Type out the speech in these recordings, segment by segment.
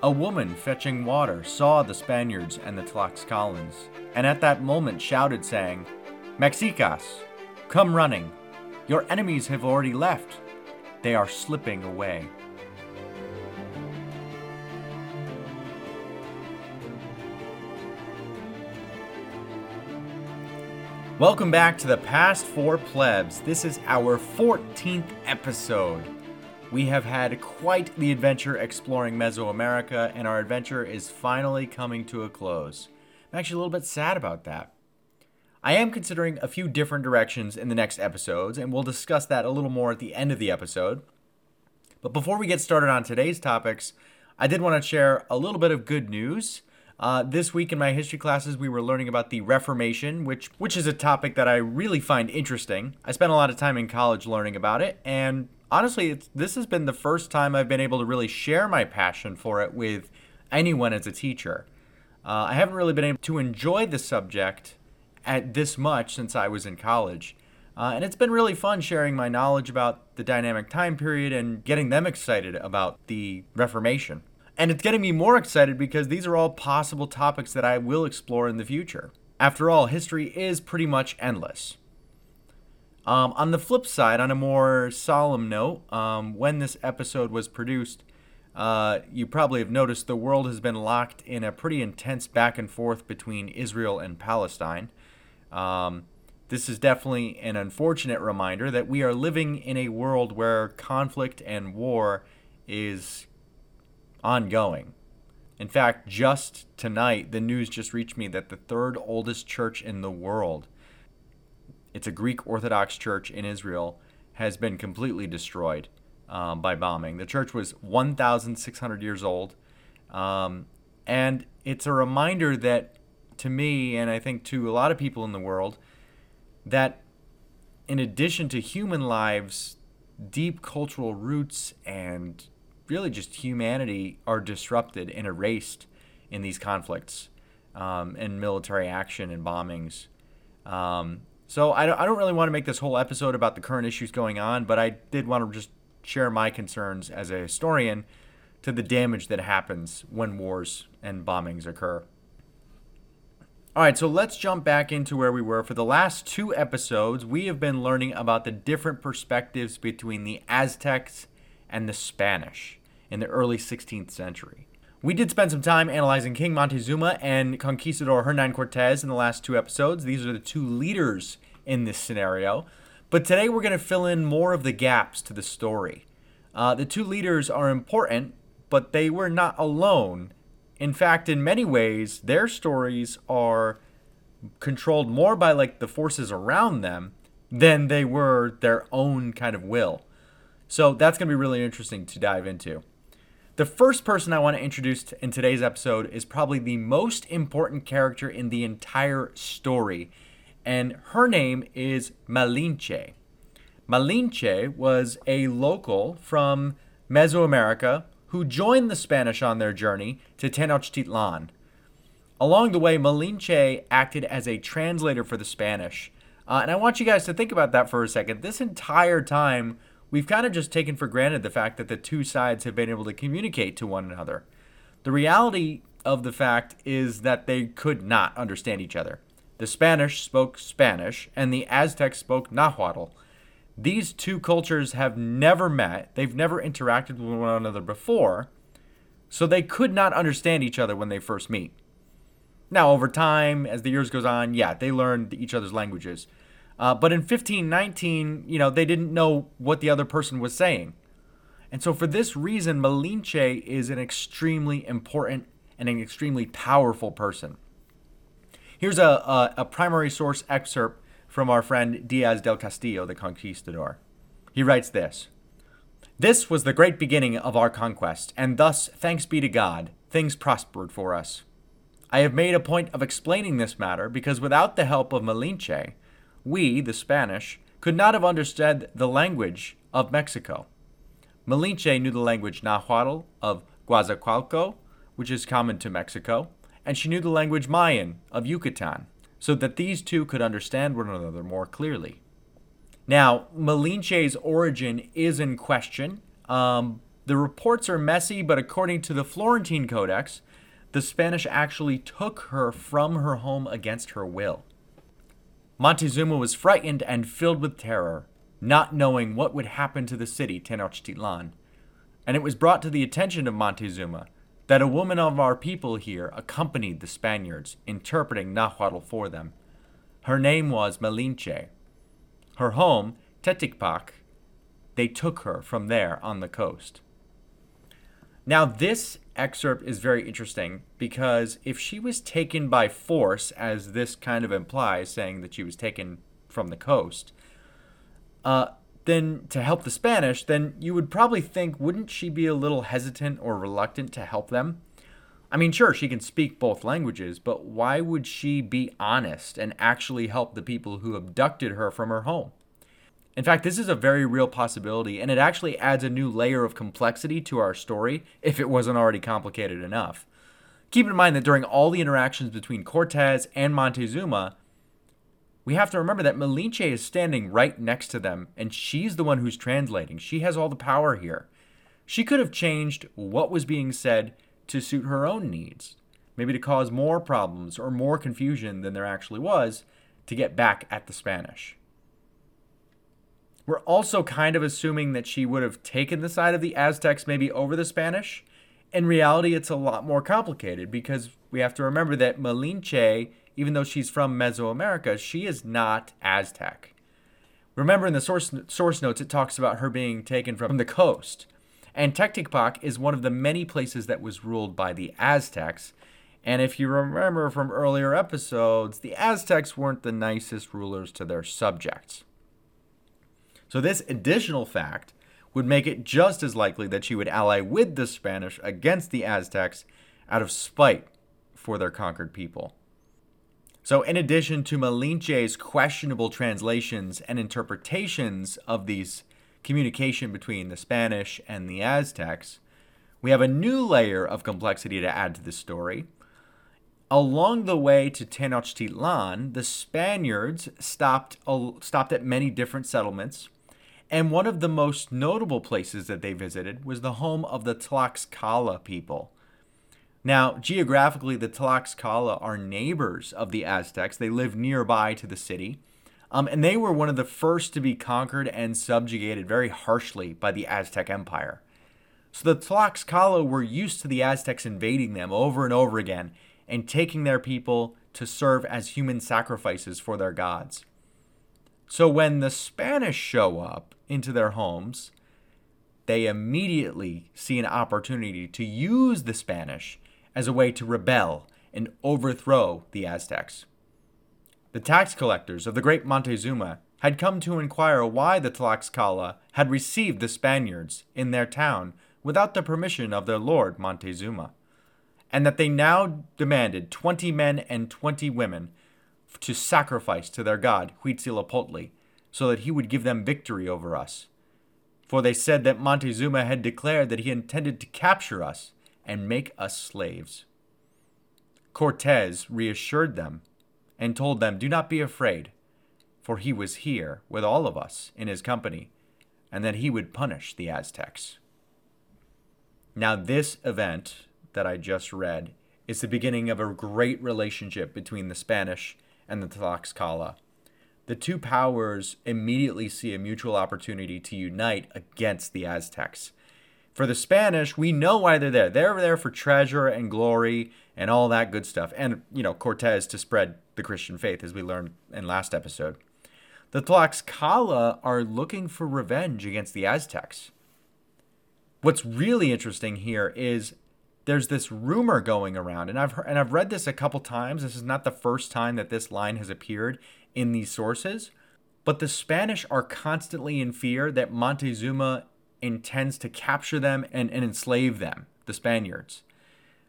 A woman fetching water saw the Spaniards and the Tlaxcalans, and at that moment shouted, saying, Mexicas, come running. Your enemies have already left. They are slipping away. Welcome back to the Past for Plebs. This is our 14th episode. We have had quite the adventure exploring Mesoamerica, and our adventure is finally coming to a close. I'm actually a little bit sad about that. I am considering a few different directions in the next episodes, and we'll discuss that a little more at the end of the episode. But before we get started on today's topics, I did want to share a little bit of good news. Uh, this week in my history classes, we were learning about the Reformation, which which is a topic that I really find interesting. I spent a lot of time in college learning about it, and honestly, this has been the first time I've been able to really share my passion for it with anyone as a teacher. Uh, I haven't really been able to enjoy the subject at this much since I was in college. Uh, and it's been really fun sharing my knowledge about the dynamic time period and getting them excited about the Reformation. And it's getting me more excited because these are all possible topics that I will explore in the future. After all, history is pretty much endless. Um, on the flip side, on a more solemn note, um, when this episode was produced, uh, you probably have noticed the world has been locked in a pretty intense back and forth between Israel and Palestine. Um, this is definitely an unfortunate reminder that we are living in a world where conflict and war is ongoing. In fact, just tonight, the news just reached me that the third oldest church in the world, it's a Greek Orthodox church in Israel, has been completely destroyed um, by bombing. The church was 1,600 years old. Um, and it's a reminder that, to me, and I think to a lot of people in the world, that in addition to human lives, deep cultural roots and really just humanity are disrupted and erased in these conflicts um, and military action and bombings. Um, so I don't, I don't really want to make this whole episode about the current issues going on, but I did want to just share my concerns as a historian to the damage that happens when wars and bombings occur. All right, so let's jump back into where we were. For the last two episodes, we have been learning about the different perspectives between the Aztecs and the Spanish in the early 16th century. We did spend some time analyzing King Montezuma and Conquistador Hernan Cortez in the last two episodes. These are the two leaders in this scenario. But today we're going to fill in more of the gaps to the story. Uh, the two leaders are important, but they were not alone. In fact, in many ways, their stories are controlled more by like the forces around them than they were their own kind of will. So that's going to be really interesting to dive into. The first person I want to introduce in today's episode is probably the most important character in the entire story, and her name is Malinche. Malinche was a local from Mesoamerica who joined the Spanish on their journey to Tenochtitlan. Along the way, Malinche acted as a translator for the Spanish. Uh, and I want you guys to think about that for a second. This entire time, we've kind of just taken for granted the fact that the two sides have been able to communicate to one another. The reality of the fact is that they could not understand each other. The Spanish spoke Spanish, and the Aztecs spoke Nahuatl. These two cultures have never met, they've never interacted with one another before, so they could not understand each other when they first meet. Now, over time, as the years goes on, yeah, they learned each other's languages. Uh, but in 1519, you know, they didn't know what the other person was saying. And so for this reason, Malinche is an extremely important and an extremely powerful person. Here's a, a, a primary source excerpt from our friend Diaz del Castillo, the conquistador. He writes this This was the great beginning of our conquest, and thus, thanks be to God, things prospered for us. I have made a point of explaining this matter because without the help of Malinche, we, the Spanish, could not have understood the language of Mexico. Malinche knew the language Nahuatl of Guazacualco, which is common to Mexico, and she knew the language Mayan of Yucatan, so that these two could understand one another more clearly. Now, Malinche's origin is in question, um, The reports are messy, but according to the Florentine Codex, the Spanish actually took her from her home against her will. Montezuma was frightened and filled with terror, not knowing what would happen to the city Tenochtitlan. And it was brought to the attention of Montezuma that a woman of our people here accompanied the Spaniards, interpreting Nahuatl for them. Her name was Malinche. Her home, Teticpac, they took her from there on the coast. Now, this excerpt is very interesting because if she was taken by force, as this kind of implies, saying that she was taken from the coast, uh, then to help the Spanish, then you would probably think, wouldn't she be a little hesitant or reluctant to help them? I mean, sure, she can speak both languages, but why would she be honest and actually help the people who abducted her from her home? In fact, this is a very real possibility, and it actually adds a new layer of complexity to our story if it wasn't already complicated enough. Keep in mind that during all the interactions between Cortez and Montezuma, we have to remember that Malinche is standing right next to them, and she's the one who's translating. She has all the power here. She could have changed what was being said to suit her own needs, maybe to cause more problems or more confusion than there actually was to get back at the Spanish. We're also kind of assuming that she would have taken the side of the Aztecs maybe over the Spanish. In reality, it's a lot more complicated because we have to remember that Malinche, even though she's from Mesoamerica, she is not Aztec. Remember in the source, source notes, it talks about her being taken from the coast. And Tecticpac is one of the many places that was ruled by the Aztecs. And if you remember from earlier episodes, the Aztecs weren't the nicest rulers to their subjects. So, this additional fact would make it just as likely that she would ally with the Spanish against the Aztecs out of spite for their conquered people. So, in addition to Malinche's questionable translations and interpretations of these communication between the Spanish and the Aztecs, we have a new layer of complexity to add to the story. Along the way to Tenochtitlan, the Spaniards stopped, stopped at many different settlements and one of the most notable places that they visited was the home of the Tlaxcala people. Now, geographically, the Tlaxcala are neighbors of the Aztecs. They live nearby to the city. Um, and they were one of the first to be conquered and subjugated very harshly by the Aztec Empire. So the Tlaxcala were used to the Aztecs invading them over and over again and taking their people to serve as human sacrifices for their gods. So when the Spanish show up into their homes, they immediately see an opportunity to use the Spanish as a way to rebel and overthrow the Aztecs. The tax collectors of the great Montezuma had come to inquire why the Tlaxcala had received the Spaniards in their town without the permission of their lord Montezuma, and that they now demanded twenty men and twenty women to sacrifice to their god Huitzilopochtli, so that he would give them victory over us. For they said that Montezuma had declared that he intended to capture us and make us slaves. Cortez reassured them and told them, Do not be afraid, for he was here with all of us in his company, and that he would punish the Aztecs. Now, this event that I just read is the beginning of a great relationship between the Spanish and the Tlaxcala. The two powers immediately see a mutual opportunity to unite against the Aztecs. For the Spanish, we know why they're there. They're there for treasure and glory and all that good stuff. And, you know, Cortez to spread the Christian faith, as we learned in last episode. The Tlaxcala are looking for revenge against the Aztecs. What's really interesting here is there's this rumor going around, and I've heard, and I've read this a couple times. This is not the first time that this line has appeared in these sources, but the Spanish are constantly in fear that Montezuma intends to capture them and, and enslave them, the Spaniards.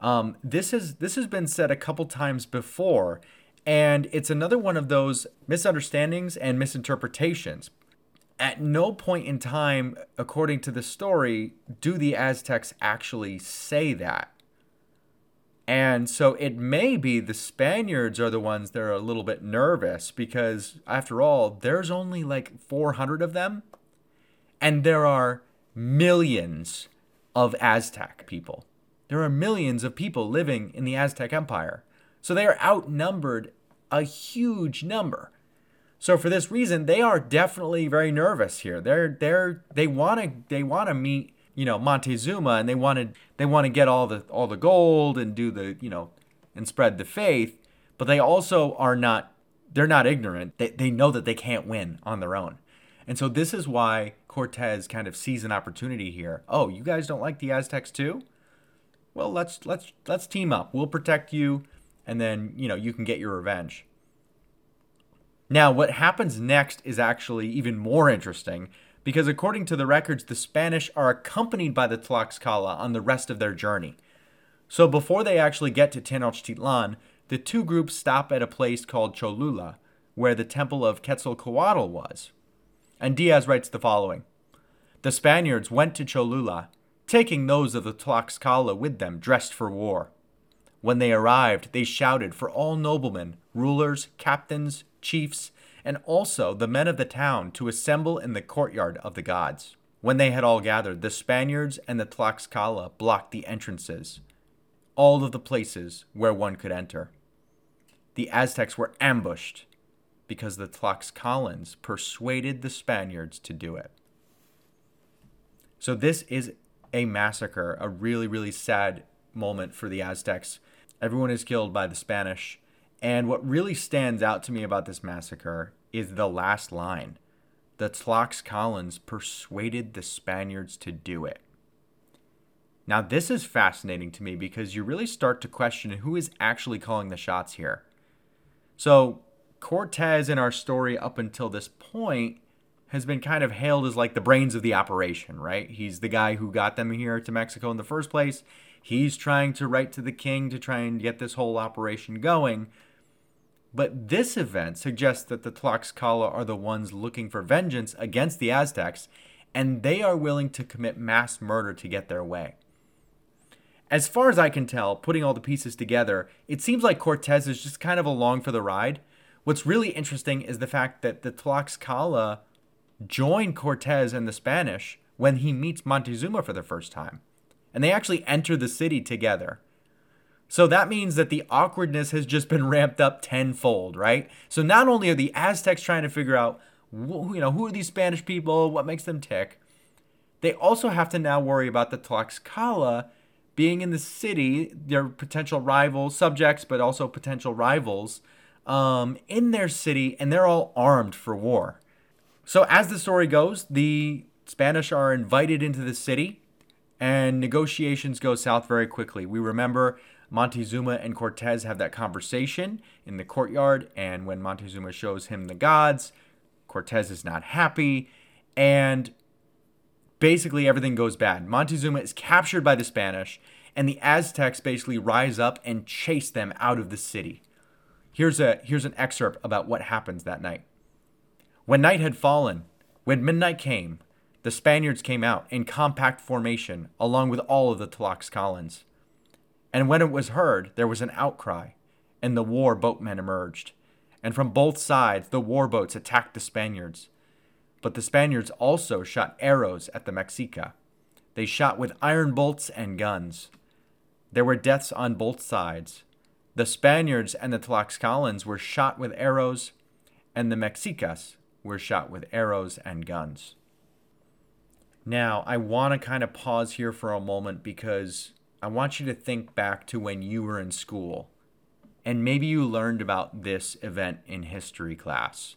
Um, this has this has been said a couple times before, and it's another one of those misunderstandings and misinterpretations at no point in time, according to the story, do the Aztecs actually say that. And so it may be the Spaniards are the ones that are a little bit nervous because, after all, there's only like 400 of them. And there are millions of Aztec people. There are millions of people living in the Aztec Empire. So they are outnumbered a huge number. So for this reason, they are definitely very nervous here. They're they're they want to they want to meet you know Montezuma and they wanted they want to get all the all the gold and do the you know and spread the faith, but they also are not they're not ignorant. They they know that they can't win on their own. And so this is why Cortez kind of sees an opportunity here. Oh, you guys don't like the Aztecs too? Well, let's let's let's team up. We'll protect you and then, you know, you can get your revenge. Now, what happens next is actually even more interesting because according to the records, the Spanish are accompanied by the Tlaxcala on the rest of their journey. So before they actually get to Tenochtitlan, the two groups stop at a place called Cholula, where the temple of Quetzalcoatl was. And Diaz writes the following The Spaniards went to Cholula, taking those of the Tlaxcala with them dressed for war. When they arrived, they shouted for all noblemen, rulers, captains, chiefs, and also the men of the town to assemble in the courtyard of the gods. When they had all gathered, the Spaniards and the Tlaxcala blocked the entrances, all of the places where one could enter. The Aztecs were ambushed because the Tlaxcalans persuaded the Spaniards to do it. So, this is a massacre, a really, really sad moment for the Aztecs. Everyone is killed by the Spanish. And what really stands out to me about this massacre is the last line. The Tlaxcalans persuaded the Spaniards to do it. Now, this is fascinating to me because you really start to question who is actually calling the shots here. So, Cortez in our story up until this point has been kind of hailed as like the brains of the operation, right? He's the guy who got them here to Mexico in the first place. He's trying to write to the king to try and get this whole operation going. But this event suggests that the Tlaxcala are the ones looking for vengeance against the Aztecs, and they are willing to commit mass murder to get their way. As far as I can tell, putting all the pieces together, it seems like Cortez is just kind of along for the ride. What's really interesting is the fact that the Tlaxcala join Cortez and the Spanish when he meets Montezuma for the first time. And they actually enter the city together. So that means that the awkwardness has just been ramped up tenfold, right? So not only are the Aztecs trying to figure out, you know, who are these Spanish people, what makes them tick, they also have to now worry about the Tlaxcala being in the city, their potential rivals, subjects, but also potential rivals um, in their city, and they're all armed for war. So as the story goes, the Spanish are invited into the city, and negotiations go south very quickly. We remember Montezuma and Cortez have that conversation in the courtyard, and when Montezuma shows him the gods, Cortez is not happy, and basically everything goes bad. Montezuma is captured by the Spanish, and the Aztecs basically rise up and chase them out of the city. Here's a here's an excerpt about what happens that night. When night had fallen, when midnight came, the Spaniards came out in compact formation along with all of the Tlaxcalans. And when it was heard, there was an outcry, and the war boatmen emerged. And from both sides, the war boats attacked the Spaniards. But the Spaniards also shot arrows at the Mexica. They shot with iron bolts and guns. There were deaths on both sides. The Spaniards and the Tlaxcalans were shot with arrows, and the Mexicas were shot with arrows and guns. Now, I want to kind of pause here for a moment because I want you to think back to when you were in school and maybe you learned about this event in history class.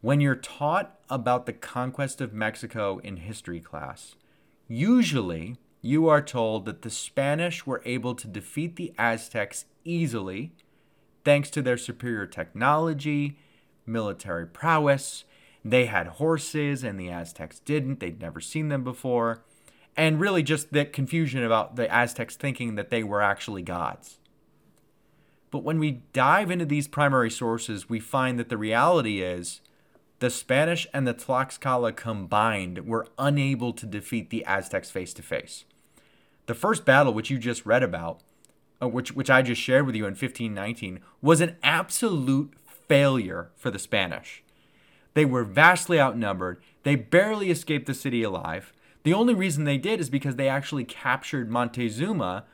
When you're taught about the conquest of Mexico in history class, usually you are told that the Spanish were able to defeat the Aztecs easily thanks to their superior technology, military prowess. They had horses and the Aztecs didn't, they'd never seen them before and really just the confusion about the Aztecs thinking that they were actually gods. But when we dive into these primary sources, we find that the reality is the Spanish and the Tlaxcala combined were unable to defeat the Aztecs face to face. The first battle, which you just read about, uh, which, which I just shared with you in 1519, was an absolute failure for the Spanish. They were vastly outnumbered, they barely escaped the city alive The only reason they did is because they actually captured Montezuma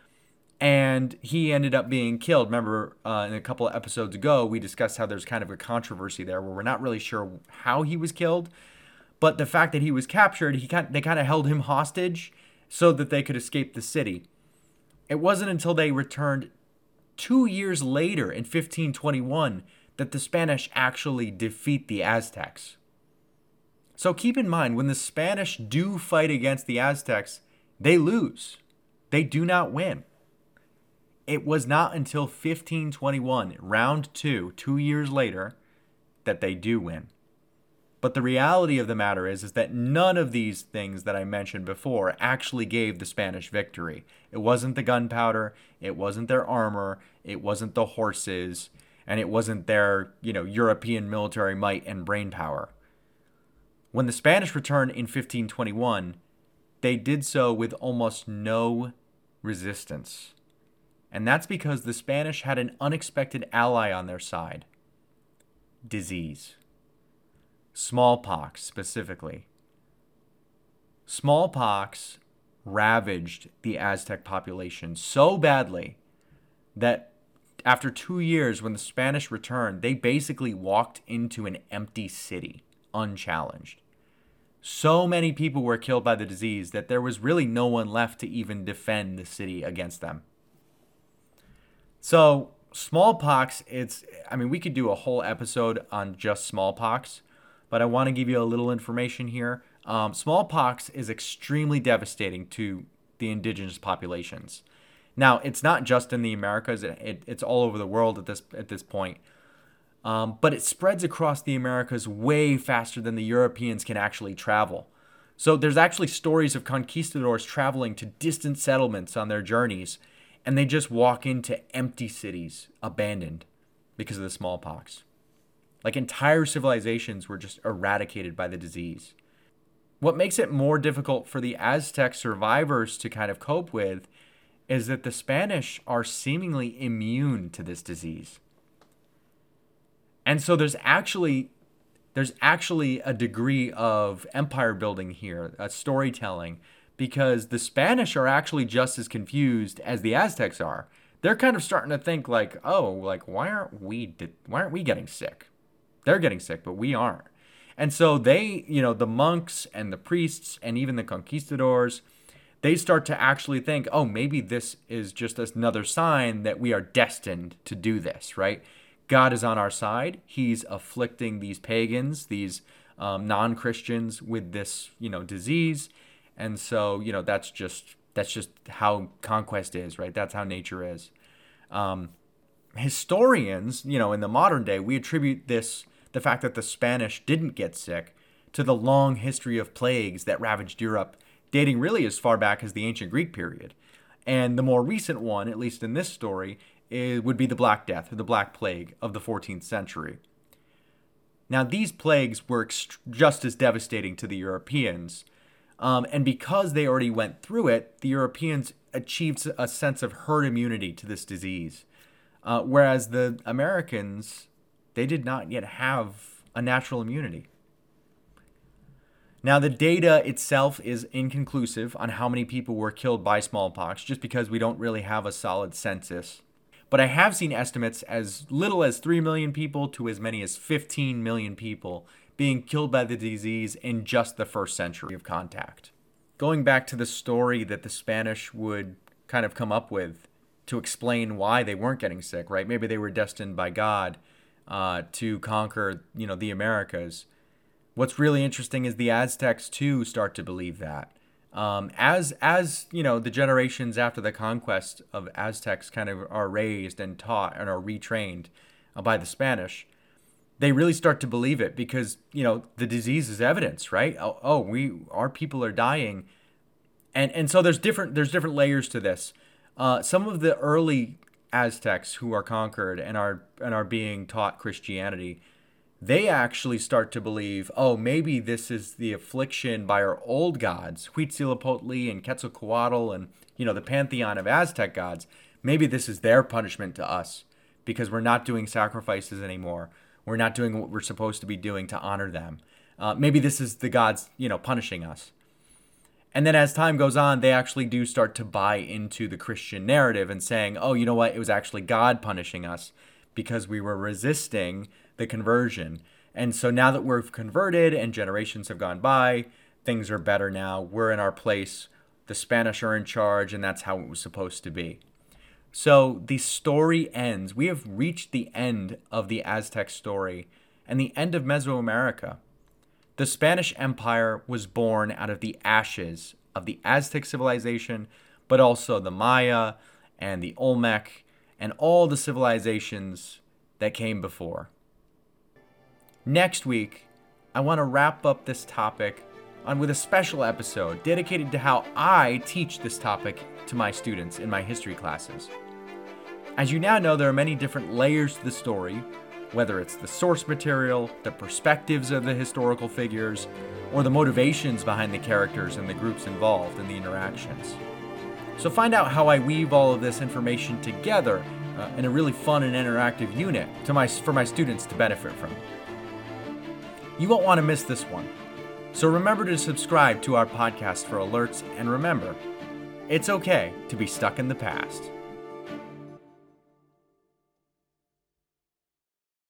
and he ended up being killed. Remember, uh, in a couple of episodes ago, we discussed how there's kind of a controversy there where we're not really sure how he was killed, but the fact that he was captured, he kind they kind of held him hostage so that they could escape the city. It wasn't until they returned two years later in 1521 that the Spanish actually defeat the Aztecs. So keep in mind, when the Spanish do fight against the Aztecs, they lose. They do not win. It was not until 1521, round two, two years later, that they do win. But the reality of the matter is, is that none of these things that I mentioned before actually gave the Spanish victory. It wasn't the gunpowder, it wasn't their armor, it wasn't the horses, and it wasn't their, you know, European military might and brain power. When the Spanish returned in 1521, they did so with almost no resistance. And that's because the Spanish had an unexpected ally on their side disease smallpox specifically. Smallpox ravaged the Aztec population so badly that after two years, when the Spanish returned, they basically walked into an empty city unchallenged. So many people were killed by the disease that there was really no one left to even defend the city against them. So, smallpox, it's, I mean, we could do a whole episode on just smallpox, but I want to give you a little information here. Um, smallpox is extremely devastating to the indigenous populations. Now, it's not just in the Americas; it, it, it's all over the world at this at this point. Um, but it spreads across the Americas way faster than the Europeans can actually travel. So there's actually stories of conquistadors traveling to distant settlements on their journeys, and they just walk into empty cities, abandoned, because of the smallpox. Like entire civilizations were just eradicated by the disease. What makes it more difficult for the Aztec survivors to kind of cope with is that the Spanish are seemingly immune to this disease. And so there's actually there's actually a degree of empire building here, a storytelling, because the Spanish are actually just as confused as the Aztecs are. They're kind of starting to think like, oh, like why aren't we why aren't we getting sick? They're getting sick, but we aren't. And so they, you know, the monks and the priests and even the conquistadors, they start to actually think, oh, maybe this is just another sign that we are destined to do this, right? God is on our side. He's afflicting these pagans, these um, non-Christians with this, you know, disease. And so, you know, that's just that's just how conquest is, right? That's how nature is. Um, historians, you know, in the modern day, we attribute this the fact that the Spanish didn't get sick to the long history of plagues that ravaged Europe, dating really as far back as the ancient Greek period. And the more recent one, at least in this story, is, would be the Black Death or the Black Plague of the 14th century. Now, these plagues were just as devastating to the Europeans, um, and because they already went through it, the Europeans achieved a sense of herd immunity to this disease. Uh, whereas the Americans they did not yet have a natural immunity. Now, the data itself is inconclusive on how many people were killed by smallpox, just because we don't really have a solid census. But I have seen estimates as little as 3 million people to as many as 15 million people being killed by the disease in just the first century of contact. Going back to the story that the Spanish would kind of come up with to explain why they weren't getting sick, right? Maybe they were destined by God uh, to conquer, you know, the Americas. What's really interesting is the Aztecs too start to believe that. Um, as as you know, the generations after the conquest of Aztecs kind of are raised and taught and are retrained uh, by the Spanish, they really start to believe it because you know the disease is evidence, right? Oh, oh we our people are dying, and and so there's different there's different layers to this. Uh, some of the early Aztecs who are conquered and are and are being taught Christianity, they actually start to believe, oh, maybe this is the affliction by our old gods, Huitzilopochtli and Quetzalcoatl and you know the pantheon of Aztec gods. Maybe this is their punishment to us because we're not doing sacrifices anymore. We're not doing what we're supposed to be doing to honor them. Uh, maybe this is the gods, you know, punishing us. And then as time goes on, they actually do start to buy into the Christian narrative and saying, oh, you know what? It was actually God punishing us because we were resisting the conversion. And so now that we're converted and generations have gone by, things are better now. We're in our place. The Spanish are in charge, and that's how it was supposed to be. So the story ends. We have reached the end of the Aztec story and the end of Mesoamerica. The Spanish Empire was born out of the ashes of the Aztec civilization, but also the Maya and the Olmec and all the civilizations that came before. Next week, I want to wrap up this topic on with a special episode dedicated to how I teach this topic to my students in my history classes. As you now know, there are many different layers to the story, whether it's the source material, the perspectives of the historical figures, or the motivations behind the characters and the groups involved in the interactions. So find out how I weave all of this information together uh, in a really fun and interactive unit to my, for my students to benefit from. You won't want to miss this one. So remember to subscribe to our podcast for alerts and remember, it's okay to be stuck in the past.